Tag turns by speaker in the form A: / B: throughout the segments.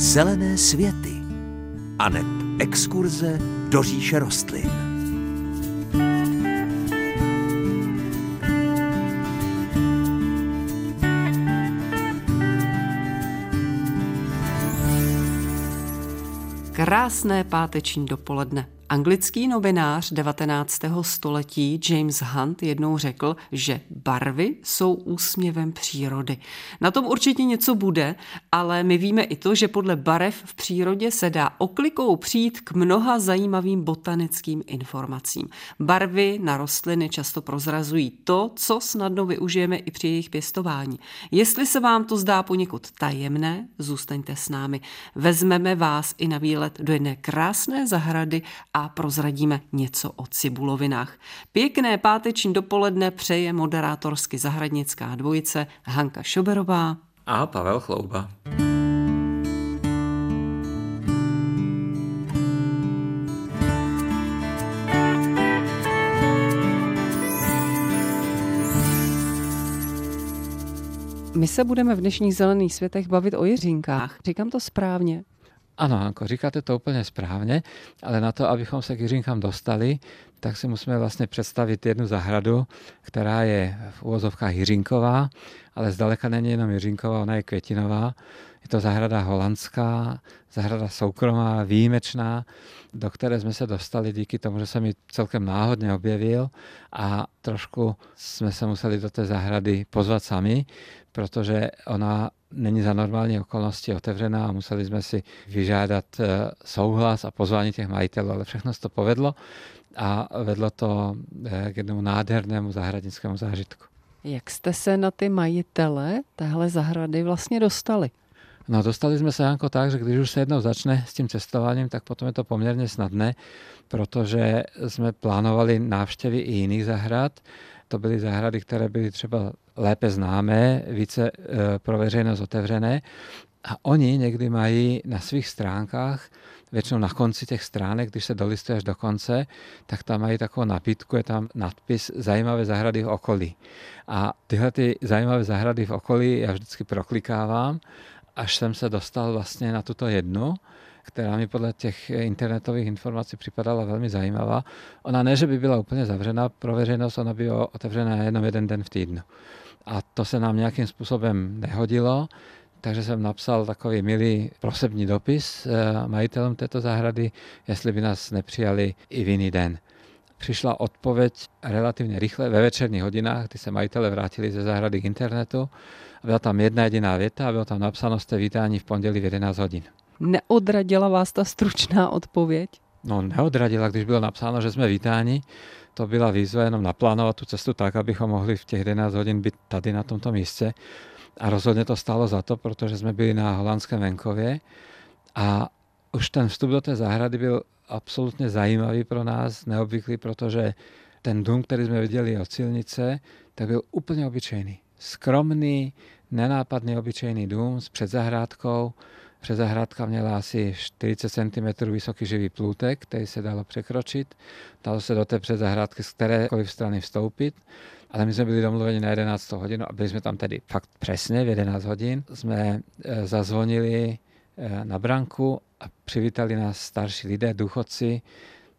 A: Zelené světy a neb exkurze do říše rostlin.
B: Krásné páteční dopoledne. Anglický novinář 19. století James Hunt jednou řekl, že barvy jsou úsměvem přírody. Na tom určitě něco bude, ale my víme i to, že podle barev v přírodě se dá oklikou přijít k mnoha zajímavým botanickým informacím. Barvy na rostliny často prozrazují to, co snadno využijeme i při jejich pěstování. Jestli se vám to zdá poněkud tajemné, zůstaňte s námi. Vezmeme vás i na výlet do jedné krásné zahrady a a prozradíme něco o cibulovinách. Pěkné páteční dopoledne přeje moderátorsky zahradnická dvojice Hanka Šoberová
C: a Pavel Chlouba.
B: My se budeme v dnešních zelených světech bavit o jiřínkách. Říkám to správně?
D: Ano, Hanko, říkáte to úplně správně, ale na to, abychom se k Jiřínkám dostali, tak si musíme vlastně představit jednu zahradu, která je v úvozovkách Jiřínková, ale zdaleka není jenom Jiřínková, ona je květinová. Je to zahrada holandská, zahrada soukromá, výjimečná, do které jsme se dostali díky tomu, že se mi celkem náhodně objevil a trošku jsme se museli do té zahrady pozvat sami, protože ona není za normální okolnosti otevřená a museli jsme si vyžádat eh, souhlas a pozvání těch majitelů, ale všechno se to povedlo a vedlo to eh, k jednomu nádhernému zahradnickému zážitku.
B: Jak jste se na ty majitele téhle zahrady vlastně dostali?
D: No dostali jsme se jako tak, že když už se jednou začne s tím cestováním, tak potom je to poměrně snadné, protože jsme plánovali návštěvy i jiných zahrad. To byly zahrady, které byly třeba lépe známé, více eh, pro veřejnost otevřené. A oni někdy mají na svých stránkách, většinou na konci těch stránek, když se dolistuješ do konce, tak tam mají takovou nabídku, je tam nadpis Zajímavé zahrady v okolí. A tyhle ty zajímavé zahrady v okolí já vždycky proklikávám, až jsem se dostal vlastně na tuto jednu, která mi podle těch internetových informací připadala velmi zajímavá. Ona ne, že by byla úplně zavřená pro veřejnost, ona byla otevřená jenom jeden den v týdnu. A to se nám nějakým způsobem nehodilo, takže jsem napsal takový milý prosební dopis eh, majitelům této zahrady, jestli by nás nepřijali i v jiný den. Přišla odpověď relativně rychle ve večerních hodinách, kdy se majitele vrátili ze zahrady k internetu. Byla tam jedna jediná věta a bylo tam napsáno, jste vítání v pondělí v 11 hodin.
B: Neodradila vás ta stručná odpověď?
D: No neodradila, když bylo napsáno, že jsme vítáni. To byla výzva jenom naplánovat tu cestu tak, abychom mohli v těch 11 hodin být tady na tomto místě. A rozhodně to stálo za to, protože jsme byli na holandském venkově a už ten vstup do té zahrady byl absolutně zajímavý pro nás, neobvyklý, protože ten dům, který jsme viděli od silnice, tak byl úplně obyčejný. Skromný, nenápadný obyčejný dům s předzahrádkou, Předzahrádka měla asi 40 cm vysoký živý plůtek, který se dalo překročit. Dalo se do té předzahrádky z kterékoliv strany vstoupit. Ale my jsme byli domluveni na 11 hodin a byli jsme tam tedy fakt přesně v 11 hodin. Jsme e, zazvonili e, na branku a přivítali nás starší lidé, důchodci.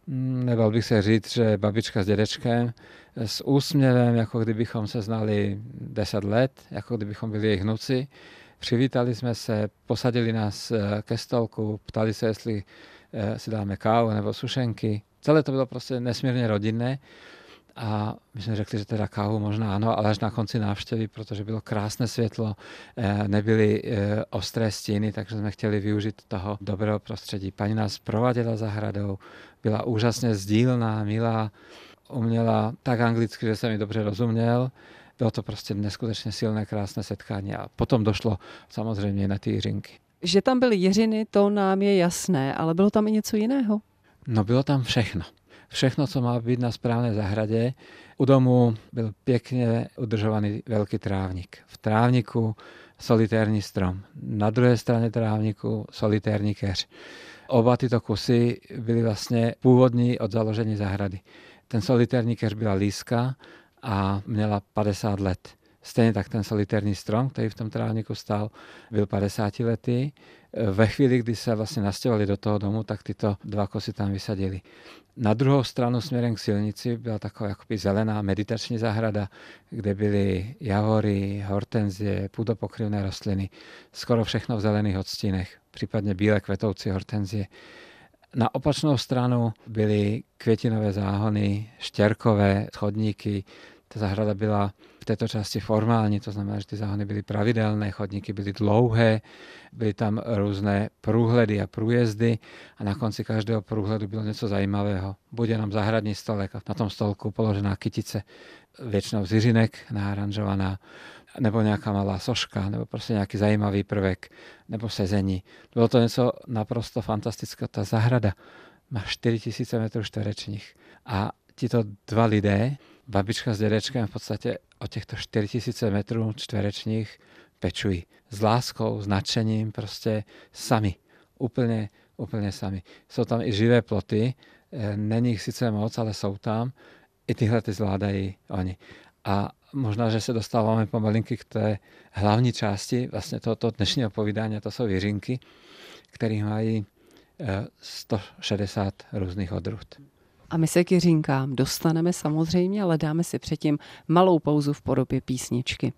D: Mm, nebal bych se říct, že babička s dědečkem e, s úsměvem, jako kdybychom se znali 10 let, jako kdybychom byli jejich hnuci Přivítali jsme se, posadili nás eh, ke stolku, ptali se, jestli eh, si dáme kávu nebo sušenky. Celé to bylo prostě nesmírně rodinné. A my jsme řekli, že teda kávu možná ano, ale až na konci návštěvy, protože bylo krásné světlo, eh, nebyly ostré stíny, takže jsme chtěli využít toho dobrého prostředí. Paní nás prováděla zahradou, byla úžasně sdílná, milá, uměla tak anglicky, že jsem mi dobře rozuměl bylo to prostě neskutečně silné, krásné setkání a potom došlo samozřejmě na ty jiřinky.
B: Že tam byly jiřiny, to nám je jasné, ale bylo tam i něco jiného?
D: No bylo tam všechno. Všechno, co má být na správné zahradě. U domu byl pěkně udržovaný velký trávník. V trávníku solitérní strom. Na druhé straně trávníku solitérní keř. Oba tyto kusy byly vlastně původní od založení zahrady. Ten solitérní keř byla líska a měla 50 let. Stejně tak ten solitérní strom, který v tom trávníku stál, byl 50 letý. Ve chvíli, kdy se vlastně nastěhovali do toho domu, tak tyto dva kosy tam vysadili. Na druhou stranu směrem k silnici byla taková jakoby zelená meditační zahrada, kde byly javory, hortenzie, půdopokryvné rostliny, skoro všechno v zelených odstínech, případně bílé kvetoucí hortenzie. Na opačnou stranu byly květinové záhony, štěrkové chodníky. Ta zahrada byla v této části formální, to znamená, že ty záhony byly pravidelné, chodníky byly dlouhé, byly tam různé průhledy a průjezdy a na konci každého průhledu bylo něco zajímavého. Buď jenom zahradní stolek a na tom stolku položená kytice, většinou z jiřinek nebo nějaká malá soška, nebo prostě nějaký zajímavý prvek, nebo sezení. Bylo to něco naprosto fantastické. Ta zahrada má 4000 metrů čtverečních a tito dva lidé, babička s dědečkem v podstatě o těchto 4000 metrů čtverečních pečují. S láskou, s nadšením, prostě sami. Úplně, úplně sami. Jsou tam i živé ploty, eh, není jich sice moc, ale jsou tam. I tyhle ty zvládají oni. A možná, že se dostáváme pomalinky k té hlavní části vlastně tohoto dnešního povídání, to jsou jiřinky, které mají 160 eh, různých odrůd.
B: A my se k jiřinkám dostaneme samozřejmě, ale dáme si předtím malou pauzu v podobě písničky.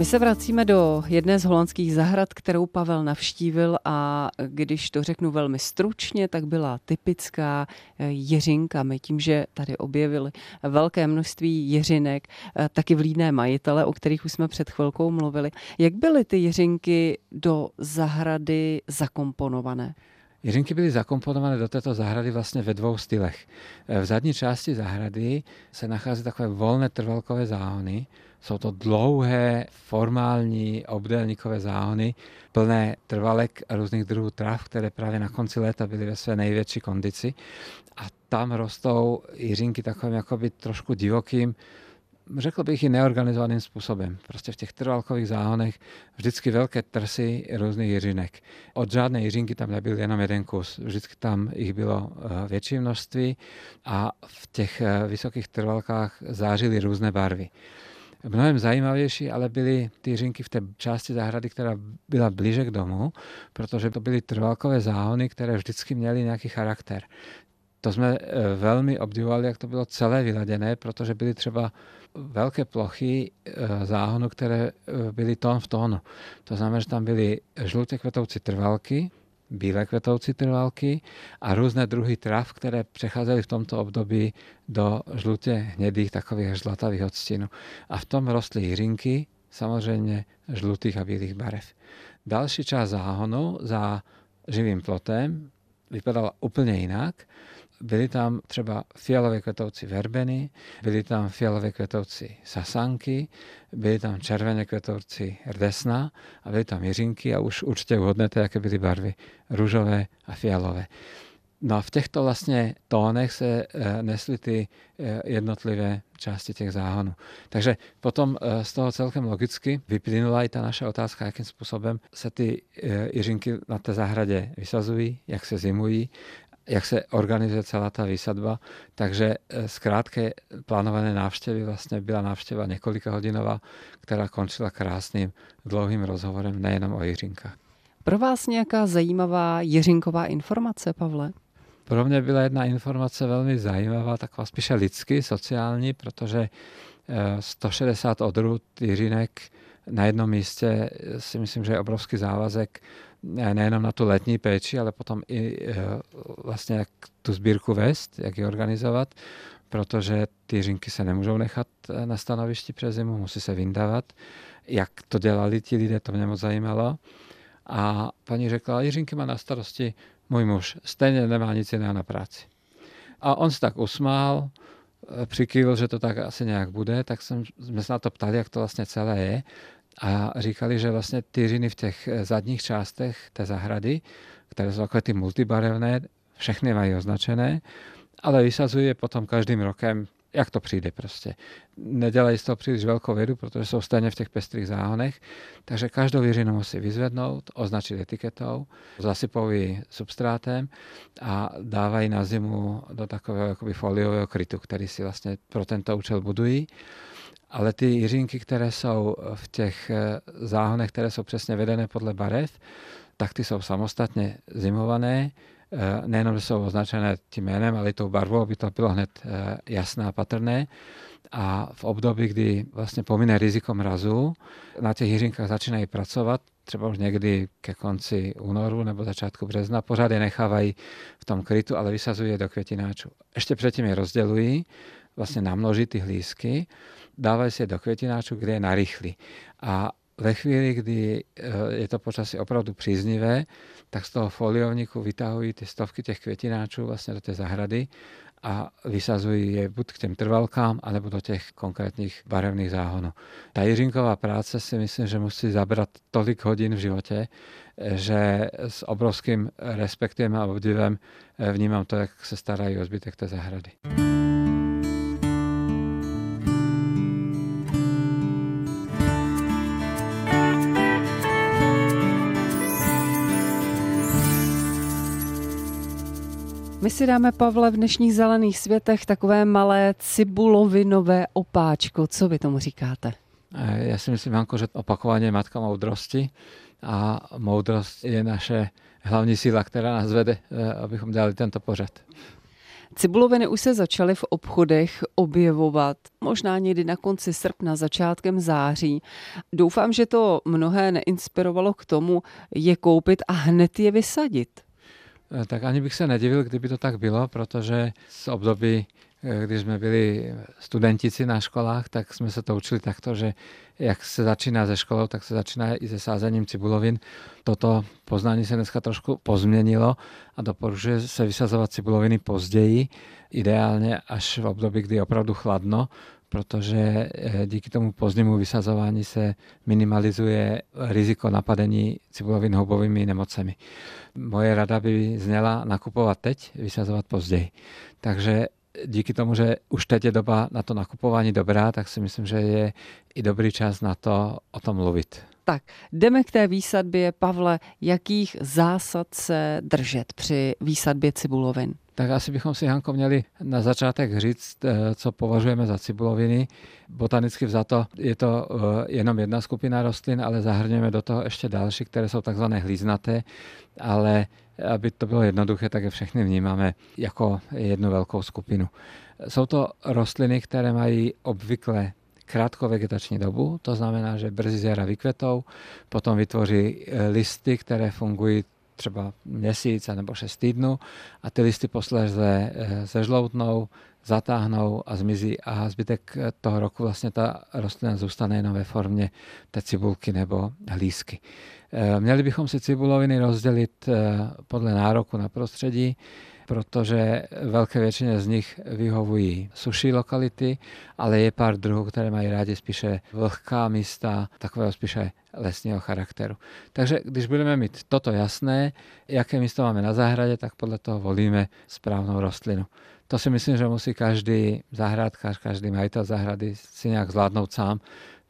B: My se vracíme do jedné z holandských zahrad, kterou Pavel navštívil a když to řeknu velmi stručně, tak byla typická eh, jeřinka. My tím, že tady objevili velké množství jeřinek, eh, taky vlídné majitele, o kterých už jsme před chvilkou mluvili. Jak byly ty jeřinky do zahrady zakomponované?
D: Jiřinky byly zakomponované do této zahrady vlastně ve dvou stylech. V zadní části zahrady se nachází takové volné trvalkové záhony. Jsou to dlouhé, formální, obdélníkové záhony, plné trvalek a různých druhů trav, které právě na konci léta byly ve své největší kondici. A tam rostou jiřinky takovým jakoby trošku divokým, řekl bych i neorganizovaným způsobem. Prostě v těch trvalkových záhonech vždycky velké trsy různých jiřinek. Od žádné jiřinky tam nebyl jenom jeden kus. Vždycky tam jich bylo eh, větší množství a v těch eh, vysokých trvalkách zářily různé barvy. Mnohem zajímavější ale byly ty jiřinky v té části zahrady, která byla blíže k domu, protože to byly trvalkové záhony, které vždycky měly nějaký charakter. To jsme eh, velmi obdivovali, jak to bylo celé vyladěné, protože byly třeba velké plochy eh, záhonu, které eh, byly tón v tónu. To znamená, že tam byly žluté kvetoucí trvalky, bílé kvetoucí trvalky a různé druhy trav, které přecházely v tomto období do žlutě hnědých, takových žlatavých odstínů. A v tom rostly jirinky, samozřejmě žlutých a bílých barev. Další část záhonu za živým plotem vypadala úplně jinak byly tam třeba fialové kvetoucí verbeny, byly tam fialové kvetoucí sasanky, byly tam červené kvetoucí rdesna a byly tam jiřinky a už určitě uhodnete, jaké byly barvy růžové a fialové. No a v těchto vlastně tónech se eh, nesly ty eh, jednotlivé části těch záhonů. Takže potom eh, z toho celkem logicky vyplynula i ta naše otázka, jakým způsobem se ty jiřinky na té zahradě vysazují, jak se zimují jak se organizuje celá ta výsadba. Takže eh, z krátké plánované návštěvy vlastně byla návštěva několika hodinová, která končila krásným dlouhým rozhovorem nejenom o Jiřinkách.
B: Pro vás nějaká zajímavá Jiřinková informace, Pavle?
D: Pro mě byla jedna informace velmi zajímavá, taková spíše lidsky, sociální, protože 160 eh, odrůd Jiřinek na jednom místě si myslím, že je obrovský závazek nejenom na tu letní péči, ale potom i eh, vlastně jak tu sbírku vést, jak ji organizovat, protože ty řinky se nemůžou nechat eh, na stanovišti přes zimu, musí se vyndávat. Jak to dělali ti lidé, to mě moc zajímalo. A paní řekla, Jiřinky má na starosti můj muž, stejně nemá nic jiného na práci. A on se tak usmál, eh, přikývil, že to tak asi nějak bude, tak jsem, jsme se na to ptali, jak to vlastně celé je a říkali, že vlastně ty řiny v těch eh, zadních částech té zahrady, které jsou takové ty multibarevné, všechny mají označené, ale vysazují je potom každým rokem jak to přijde prostě. Nedělají z toho příliš velkou vědu, protože jsou stejně v těch pestrých záhonech, takže každou jiřinu musí vyzvednout, označit etiketou, zasypují substrátem a dávají na zimu do takového jakoby foliového krytu, který si vlastně pro tento účel budují. Ale ty jiřinky, které jsou v těch eh, záhonech, které jsou přesně vedené podle barev, tak ty jsou samostatně zimované, Eh, nejenom, že jsou označené tím jménem, ale i tou barvou, aby to bylo hned eh, jasné a patrné. A v období, kdy vlastně pomine riziko mrazu, na těch jiřinkách začínají pracovat, třeba už někdy ke konci únoru nebo začátku března, pořád je nechávají v tom krytu, ale vysazují je do květináčů. Ještě předtím je rozdělují, vlastně namnoží ty hlízky, dávají si je do květináčů, kde je narychli. A ve chvíli, kdy eh, je to počasí opravdu příznivé, tak z toho foliovníku vytahují ty stovky těch květináčů vlastně do té zahrady a vysazují je buď k těm trvalkám, anebo do těch konkrétních barevných záhonů. Ta jiřinková práce si myslím, že musí zabrat tolik hodin v životě, že s obrovským respektem a obdivem eh, vnímám to, jak se starají o zbytek té zahrady.
B: My si dáme, Pavle, v dnešních zelených světech takové malé cibulovinové opáčko. Co vy tomu říkáte?
D: Eh, já si myslím, Janko, že opakování je matka moudrosti a moudrost je naše hlavní síla, která nás vede, eh, abychom dělali tento pořad.
B: Cibuloviny už se začaly v obchodech objevovat, možná někdy na konci srpna, začátkem září. Doufám, že to mnohé neinspirovalo k tomu je koupit a hned je vysadit.
D: Eh, tak ani bych se nedivil, kdyby to tak bylo, protože z období, eh, když jsme byli studentici na školách, tak jsme se to učili takto, že jak se začíná ze školou, tak se začíná i se sázením cibulovin. Toto poznání se dneska trošku pozměnilo a doporučuje se vysazovat cibuloviny později, ideálně až v období, kdy je opravdu chladno, protože eh, díky tomu pozdnímu vysazování se minimalizuje riziko napadení cibulovin houbovými nemocemi. Moje rada by zněla nakupovat teď, vysazovat později. Takže díky tomu, že už teď je doba na to nakupování dobrá, tak si myslím, že je i dobrý čas na to o tom mluvit.
B: Tak, jdeme k té výsadbě. Pavle, jakých zásad se držet při výsadbě cibulovin?
D: Tak asi bychom si, Hanko, měli na začátek říct, eh, co považujeme za cibuloviny. Botanicky vzato je to eh, jenom jedna skupina rostlin, ale zahrněme do toho ještě další, které jsou takzvané hlíznaté, ale aby to bylo jednoduché, tak je všechny vnímáme jako jednu velkou skupinu. Jsou to rostliny, které mají obvykle krátkou vegetační dobu, to znamená, že brzy z jara vykvetou, potom vytvoří eh, listy, které fungují třeba měsíc nebo šest týdnů a ty listy posléze eh, zežloutnou, zatáhnou a zmizí a zbytek toho roku vlastně ta rostlina zůstane jenom ve formě té cibulky nebo hlízky. Eh, měli bychom si cibuloviny rozdělit eh, podle nároku na prostředí protože velké většině z nich vyhovují suší lokality, ale je pár druhů, které mají rádi spíše vlhká místa, takového spíše lesního charakteru. Takže když budeme mít toto jasné, jaké místo máme na zahradě, tak podle toho volíme správnou rostlinu. To si myslím, že musí každý zahrádkář, každý majitel zahrady si nějak zvládnout sám,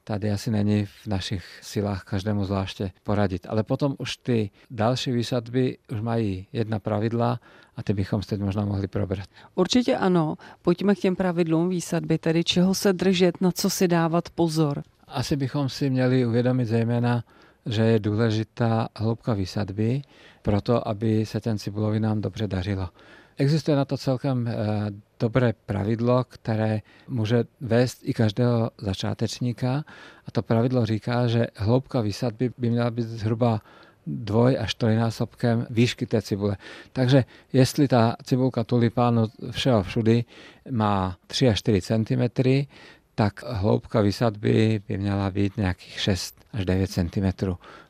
D: tady asi není v našich silách každému zvláště poradit. Ale potom už ty další výsadby už mají jedna pravidla a ty bychom teď možná mohli probrat.
B: Určitě ano. Pojďme k těm pravidlům výsadby, tedy čeho se držet, na co si dávat pozor.
D: Asi bychom si měli uvědomit zejména, že je důležitá hloubka výsadby, proto aby se ten cibulovinám dobře dařilo. Existuje na to celkem eh, dobré pravidlo, které může vést i každého začátečníka. A to pravidlo říká, že hloubka výsadby by měla být zhruba dvoj až trojnásobkem výšky té cibule. Takže jestli ta cibulka tulipánu všeho všudy má 3 až 4 cm, tak hloubka vysadby by měla být nějakých 6 až 9 cm.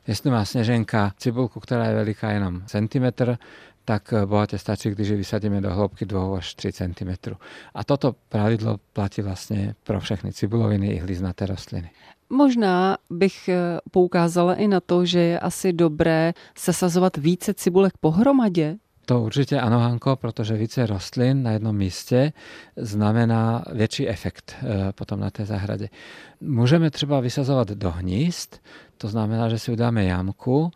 D: Jestli má sněženka cibulku, která je veliká jenom centimetr, tak bohatě stačí, když vysadíme do hloubky 2 až 3 cm. A toto pravidlo platí vlastně pro všechny cibuloviny i hliznaté rostliny.
B: Možná bych eh, poukázala i na to, že je asi dobré sesazovat více cibulek pohromadě,
D: To určitě ano, Hanko, protože více rostlin na jednom místě znamená větší efekt eh, potom na té zahradě. Můžeme třeba vysazovat do hnízd, to znamená, že si udáme jamku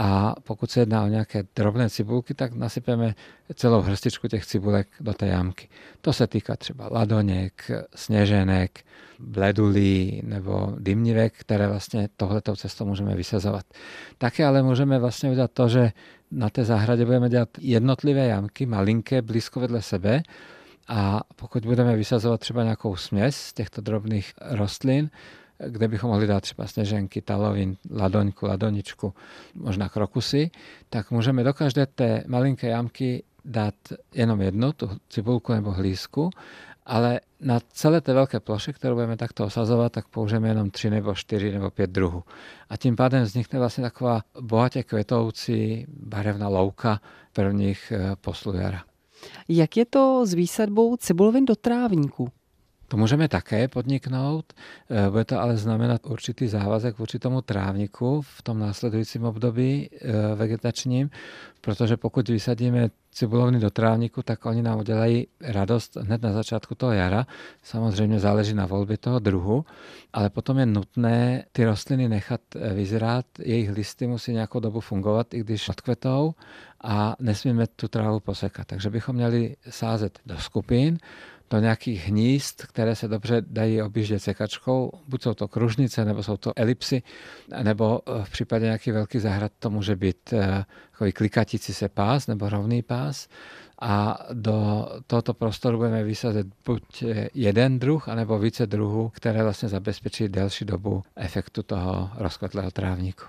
D: a pokud se jedná o nějaké drobné cibulky, tak nasypeme celou hrstičku těch cibulek do té jamky. To se týká třeba ladoněk, sněženek, bledulí nebo dymnivek, které vlastně tohletou cestou můžeme vysazovat. Také ale můžeme vlastně udělat to, že na té zahradě budeme dělat jednotlivé jamky, malinké, blízko vedle sebe a pokud budeme vysazovat třeba nějakou směs z těchto drobných rostlin, kde bychom mohli dát třeba sněženky, talovin, ladoňku, ladoničku, možná krokusy, tak můžeme do každé té malinké jamky dát jenom jednu, tu cibulku nebo hlízku, ale na celé té velké ploše, kterou budeme takto osazovat, tak použijeme jenom tři nebo čtyři nebo pět druhů. A tím pádem vznikne vlastně taková bohatě kvetoucí barevná louka prvních eh, poslu jara.
B: Jak je to s výsadbou cibulovin do trávníku?
D: To můžeme také podniknout, eh, bude to ale znamenat určitý závazek v určitému trávniku v tom následujícím období eh, vegetačním, protože pokud vysadíme cibulovny do trávniku, tak oni nám udělají radost hned na začátku toho jara. Samozřejmě záleží na volbě toho druhu, ale potom je nutné ty rostliny nechat eh, vyzrát, jejich listy musí nějakou dobu fungovat, i když odkvetou a nesmíme tu trávu posekat. Takže bychom měli sázet do skupin, do nějakých hnízd, které se dobře dají objíždět sekačkou. Buď jsou to kružnice, nebo jsou to elipsy, nebo eh, v případě nějaký velký zahrad to může být eh, takový klikatící se pás nebo rovný pás. A do tohoto prostoru budeme vysázet buď eh, jeden druh, anebo více druhů, které vlastně zabezpečí delší dobu efektu toho rozkvetlého trávníku.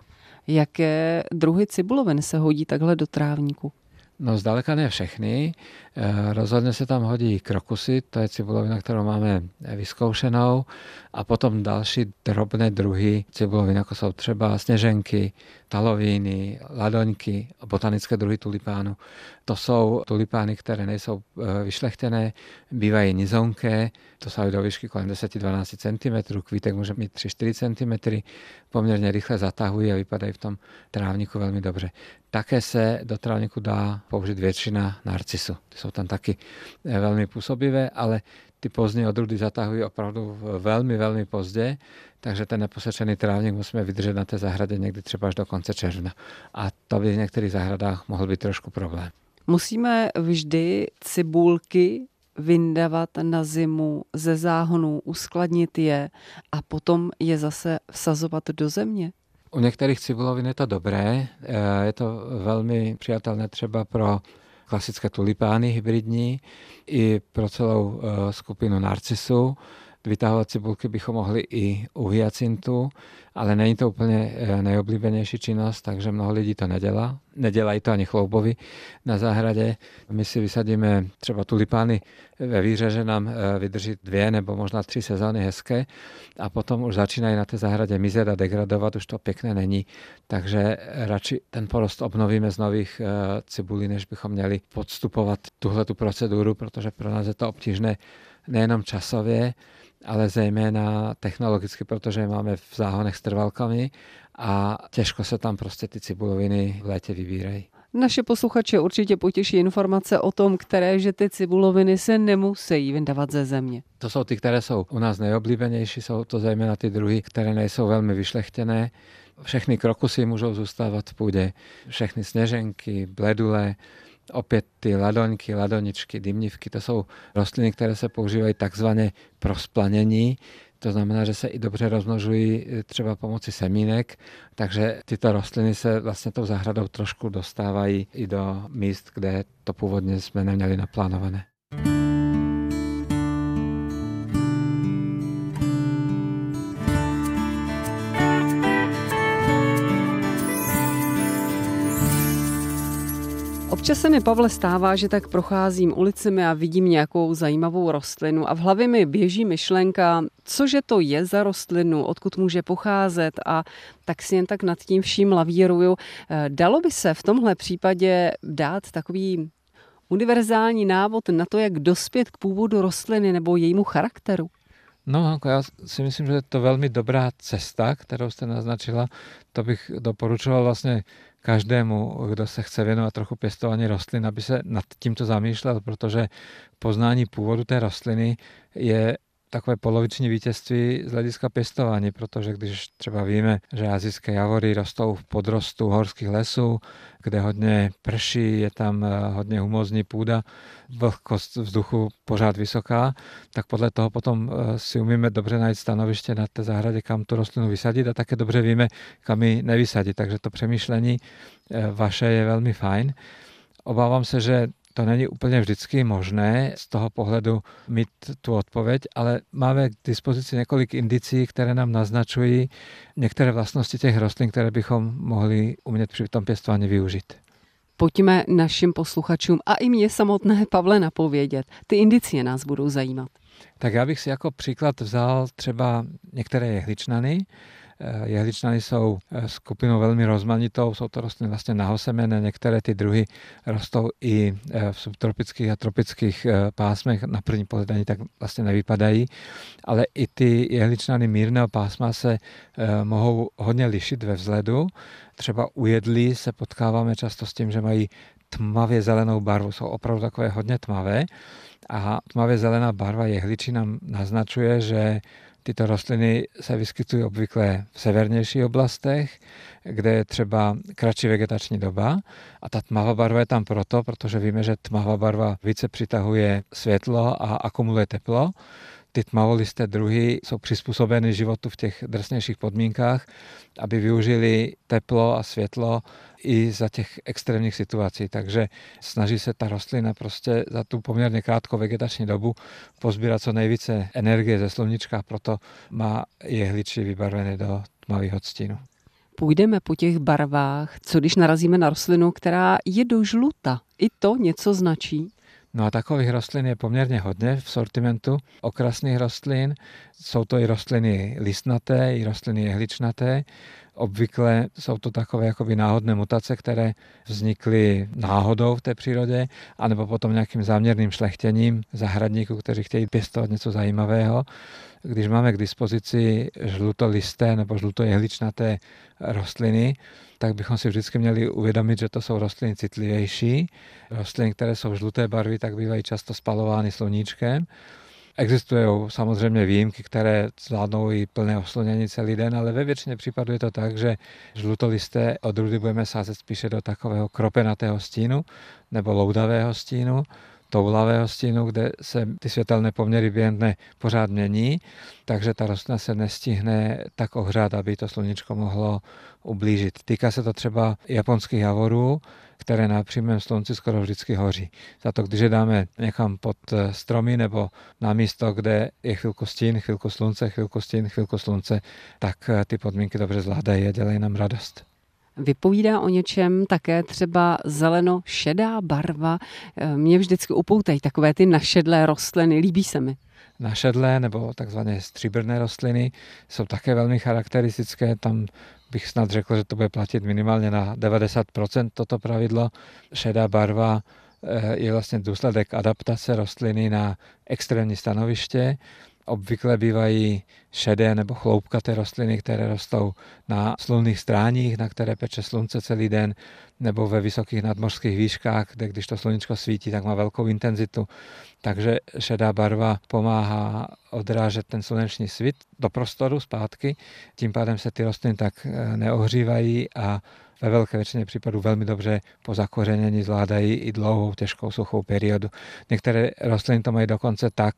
B: Jaké druhy cibulovin se hodí takhle do trávníku?
D: No zdaleka ne všechny. Eh, rozhodně se tam hodí krokusy, to je cibulovina, kterou máme vyzkoušenou. A potom další drobné druhy cibulovin, jako jsou třeba sněženky, talovíny, ladoňky, botanické druhy tulipánu. To jsou tulipány, které nejsou eh, vyšlechtěné, bývají nizonké, to jsou do výšky kolem 10-12 cm, kvítek může mít 3-4 cm, poměrně rychle zatahují a vypadají v tom trávníku velmi dobře. Také se do trávníku dá použít většina narcisu. Ty jsou tam taky eh, velmi působivé, ale ty pozdní odrůdy zatahují opravdu velmi, velmi pozdě, takže ten neposečený trávník musíme vydržet na té zahradě někdy třeba až do konce června. A to by v některých zahradách mohl být trošku problém.
B: Musíme vždy cibulky vyndavat na zimu ze záhonů, uskladnit je a potom je zase vsazovat do země?
D: U některých cibulovin je to dobré, eh, je to velmi přijatelné třeba pro klasické tulipány hybridní i pro celou eh, skupinu narcisů. Vytahovat cibulky bychom mohli i u hyacintu, ale není to úplně eh, nejoblíbenější činnost, takže mnoho lidí to nedělá. Nedělají to ani chloubovi na zahradě. My si vysadíme třeba tulipány ve víře, že nám eh, vydrží dvě nebo možná tři sezóny hezké a potom už začínají na té zahradě mizet a degradovat, už to pěkné není. Takže radši ten porost obnovíme z nových eh, cibulí, než bychom měli podstupovat tuhle tu proceduru, protože pro nás je to obtížné nejenom časově, ale zejména technologicky, protože máme v záhonech s trvalkami a těžko se tam prostě ty cibuloviny v létě vybírají.
B: Naše posluchače určitě potěší informace o tom, které že ty cibuloviny se nemusí vyndávat ze země.
D: To jsou ty, které jsou u nás nejoblíbenější, jsou to zejména ty druhy, které nejsou velmi vyšlechtěné. Všechny krokusy můžou zůstávat v půdě, všechny sněženky, bledule, Opět ty ladoňky, ladoničky, dymnivky, to jsou rostliny, které se používají takzvaně pro splanění. To znamená, že se i dobře rozmnožují e, třeba pomocí semínek, takže tyto rostliny se vlastně tou zahradou trošku dostávají i do míst, kde to původně jsme neměli naplánované.
B: Občas se mi, Pavle, stává, že tak procházím ulicemi a vidím nějakou zajímavou rostlinu a v hlavě mi běží myšlenka, cože to je za rostlinu, odkud může pocházet a tak si jen tak nad tím vším lavíruju. Eh, dalo by se v tomhle případě dát takový univerzální návod na to, jak dospět k původu rostliny nebo jejímu charakteru?
D: No, jako já si myslím, že je to velmi dobrá cesta, kterou jste naznačila. To bych doporučoval vlastně každému, kdo se chce věnovat trochu pěstování rostlin, aby se nad tímto zamýšlel, protože poznání původu té rostliny je takové poloviční vítězství z hlediska pěstování, protože když třeba víme, že azijské javory rostou v podrostu horských lesů, kde hodně prší, je tam eh, hodně humozní půda, vlhkost vzduchu pořád vysoká, tak podle toho potom eh, si umíme dobře najít stanoviště na té zahradě, kam tu rostlinu vysadit a také dobře víme, kam ji nevysadit. Takže to přemýšlení eh, vaše je velmi fajn. Obávám se, že to není úplně vždycky možné z toho pohledu mít tu odpověď, ale máme k dispozici několik indicí, které nám naznačují některé vlastnosti těch rostlin, které bychom mohli umět při tom pěstování využít.
B: Pojďme našim posluchačům a i mě samotné Pavle napovědět. Ty indicie nás budou zajímat.
D: Tak já bych si jako příklad vzal třeba některé jehličnany, Eh, jehličnany jsou eh, skupinou velmi rozmanitou, jsou to rostliny vlastně nahosemené, některé ty druhy rostou i eh, v subtropických a tropických pásmech, na první pohled ani tak vlastně nevypadají, ale i ty jehličnany mírného pásma se mohou hodně lišit ve vzhledu. Třeba u jedlí se potkáváme často s tím, že mají tmavě zelenou barvu, jsou opravdu takové hodně tmavé a tmavě zelená barva jehličí nám naznačuje, že Tyto rostliny se vyskytují obvykle v severnějších oblastech, kde je třeba kratší vegetační doba a ta tmavá barva je tam proto, protože víme, že tmavá barva více přitahuje světlo a akumuluje teplo. Ty tmavolisté druhy jsou přizpůsobeny životu v těch drsnějších podmínkách, aby využili teplo a světlo i za těch extrémních situací. Takže snaží se ta rostlina prostě za tu poměrně krátkou vegetační dobu pozbírat co nejvíce energie ze sluníčka, proto má jehličí vybarvené do tmavého stínu.
B: Půjdeme po těch barvách, co když narazíme na rostlinu, která je do žluta. I to něco značí?
D: No a takových rostlin je poměrně hodně v sortimentu okrasných rostlin. Jsou to i rostliny listnaté, i rostliny jehličnaté. Obvykle jsou to takové jakoby náhodné mutace, které vznikly náhodou v té přírodě, anebo potom nějakým záměrným šlechtěním zahradníků, kteří chtějí pěstovat něco zajímavého. Když máme k dispozici žlutolisté nebo žlutojehličnaté rostliny, tak bychom si vždycky měli uvědomit, že to jsou rostliny citlivější. Rostliny, které jsou žluté barvy, tak bývají často spalovány sluníčkem Existují samozřejmě výjimky, které zvládnou i plné oslonění celý den, ale ve většině případů je to tak, že žlutolisté odrůdy budeme sázet spíše do takového kropenatého stínu nebo loudavého stínu, toulavého stínu, kde se ty světelné poměry během dne pořád mění, takže ta rostlina se nestihne tak ohřát, aby to sluníčko mohlo ublížit. Týká se to třeba japonských javorů, které na přímém slunci skoro vždycky hoří. Za to, když je dáme někam pod eh, stromy nebo na místo, kde je chvilku stín, chvilku slunce, chvilku stín, chvilku slunce, tak eh, ty podmínky dobře zvládají a dělají nám radost.
B: Vypovídá o něčem také třeba zeleno-šedá barva. Eh, mě vždycky upoutají takové ty našedlé rostliny, líbí se mi.
D: Našedlé nebo takzvané stříbrné rostliny jsou také velmi charakteristické. Tam bych snad řekl, že to bude platit minimálně na 90% toto pravidlo. Šedá barva eh, je vlastně důsledek adaptace rostliny na extrémní stanoviště Obvykle bývají šedé nebo chloupkaté rostliny, které rostou na slunných stráních, na které peče slunce celý den, nebo ve vysokých nadmořských výškách, kde když to sluníčko svítí, tak má velkou intenzitu. Takže šedá barva pomáhá odrážet ten sluneční svit do prostoru zpátky, tím pádem se ty rostliny tak eh, neohřívají a ve velké většině případů velmi dobře po zakořenění zvládají i dlouhou, těžkou, suchou periodu. Některé rostliny to mají dokonce tak,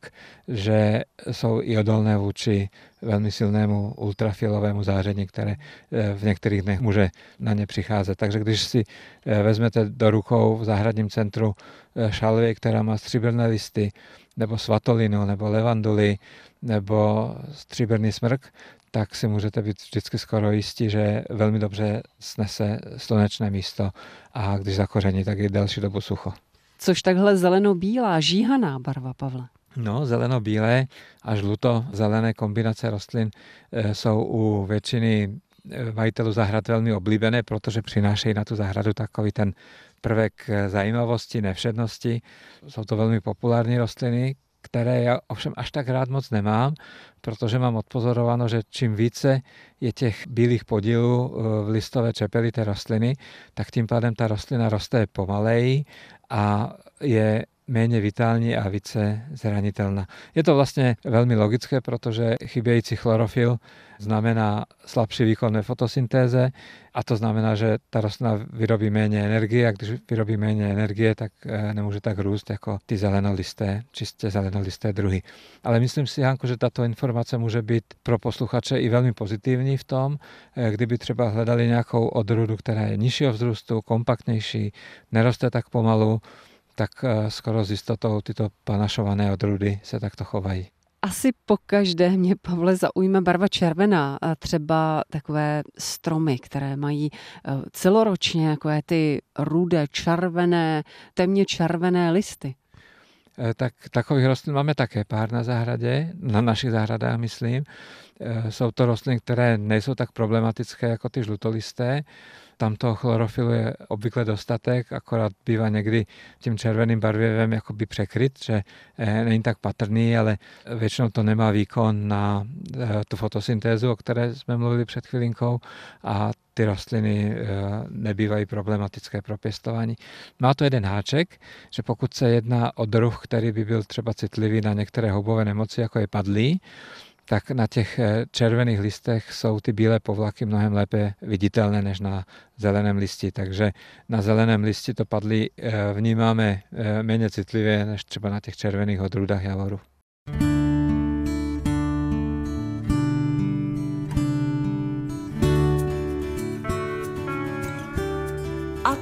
D: že jsou i odolné vůči velmi silnému ultrafialovému záření, které eh, v některých dnech může na ně přicházet. Takže když si eh, vezmete do rukou v zahradním centru eh, šalvě, která má stříbrné listy, nebo svatolinu, nebo levanduly, nebo stříbrný smrk, tak si můžete být vždycky skoro jistí, že velmi dobře snese slunečné místo a když zakoření, tak je delší dobu sucho.
B: Což takhle zeleno-bílá, žíhaná barva, Pavle?
D: No, zeleno-bílé a žluto-zelené kombinace rostlin eh, jsou u většiny eh, majitelů zahrad velmi oblíbené, protože přinášejí na tu zahradu takový ten prvek eh, zajímavosti, nevšednosti. Jsou to velmi populární rostliny, které já ovšem až tak rád moc nemám, protože mám odpozorováno, že čím více je těch bílých podílů eh, v listové čepeli té rostliny, tak tím pádem ta rostlina roste pomaleji a je méně vitální a více zranitelná. Je to vlastně velmi logické, protože chybějící chlorofil znamená slabší výkon ve fotosyntéze a to znamená, že ta rostlina vyrobí méně energie a když vyrobí méně energie, tak eh, nemůže tak růst jako ty zelenolisté, čistě zelenolisté druhy. Ale myslím si, Janko, že tato informace může být pro posluchače i velmi pozitivní v tom, eh, kdyby třeba hledali nějakou odrůdu, která je nižšího vzrůstu, kompaktnější, neroste tak pomalu, tak eh, skoro s jistotou tyto panašované odrůdy se takto chovají.
B: Asi po každé mě, Pavle, zaujme barva červená. Třeba takové stromy, které mají eh, celoročně takové ty rudé, červené, temně červené listy.
D: Eh, tak takových rostlin máme také pár na zahradě, na našich zahradách myslím. Jsou to rostliny, které nejsou tak problematické jako ty žlutolisté, tam toho chlorofilu je obvykle dostatek, akorát bývá někdy tím červeným barvivem jakoby překryt, že eh, není tak patrný, ale většinou to nemá výkon na eh, tu fotosyntézu, o které jsme mluvili před chvilinkou a ty rostliny eh, nebývají problematické pro pěstování. Má to jeden háček, že pokud se jedná o druh, který by byl třeba citlivý na některé houbové nemoci, jako je padlý, tak na těch eh, červených listech jsou ty bílé povlaky mnohem lépe viditelné než na zeleném listi. Takže na zeleném listi to padly eh, vnímáme eh, méně citlivě než třeba na těch červených odrůdách javoru.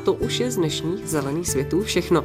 B: to už je z dnešních zelených světů všechno.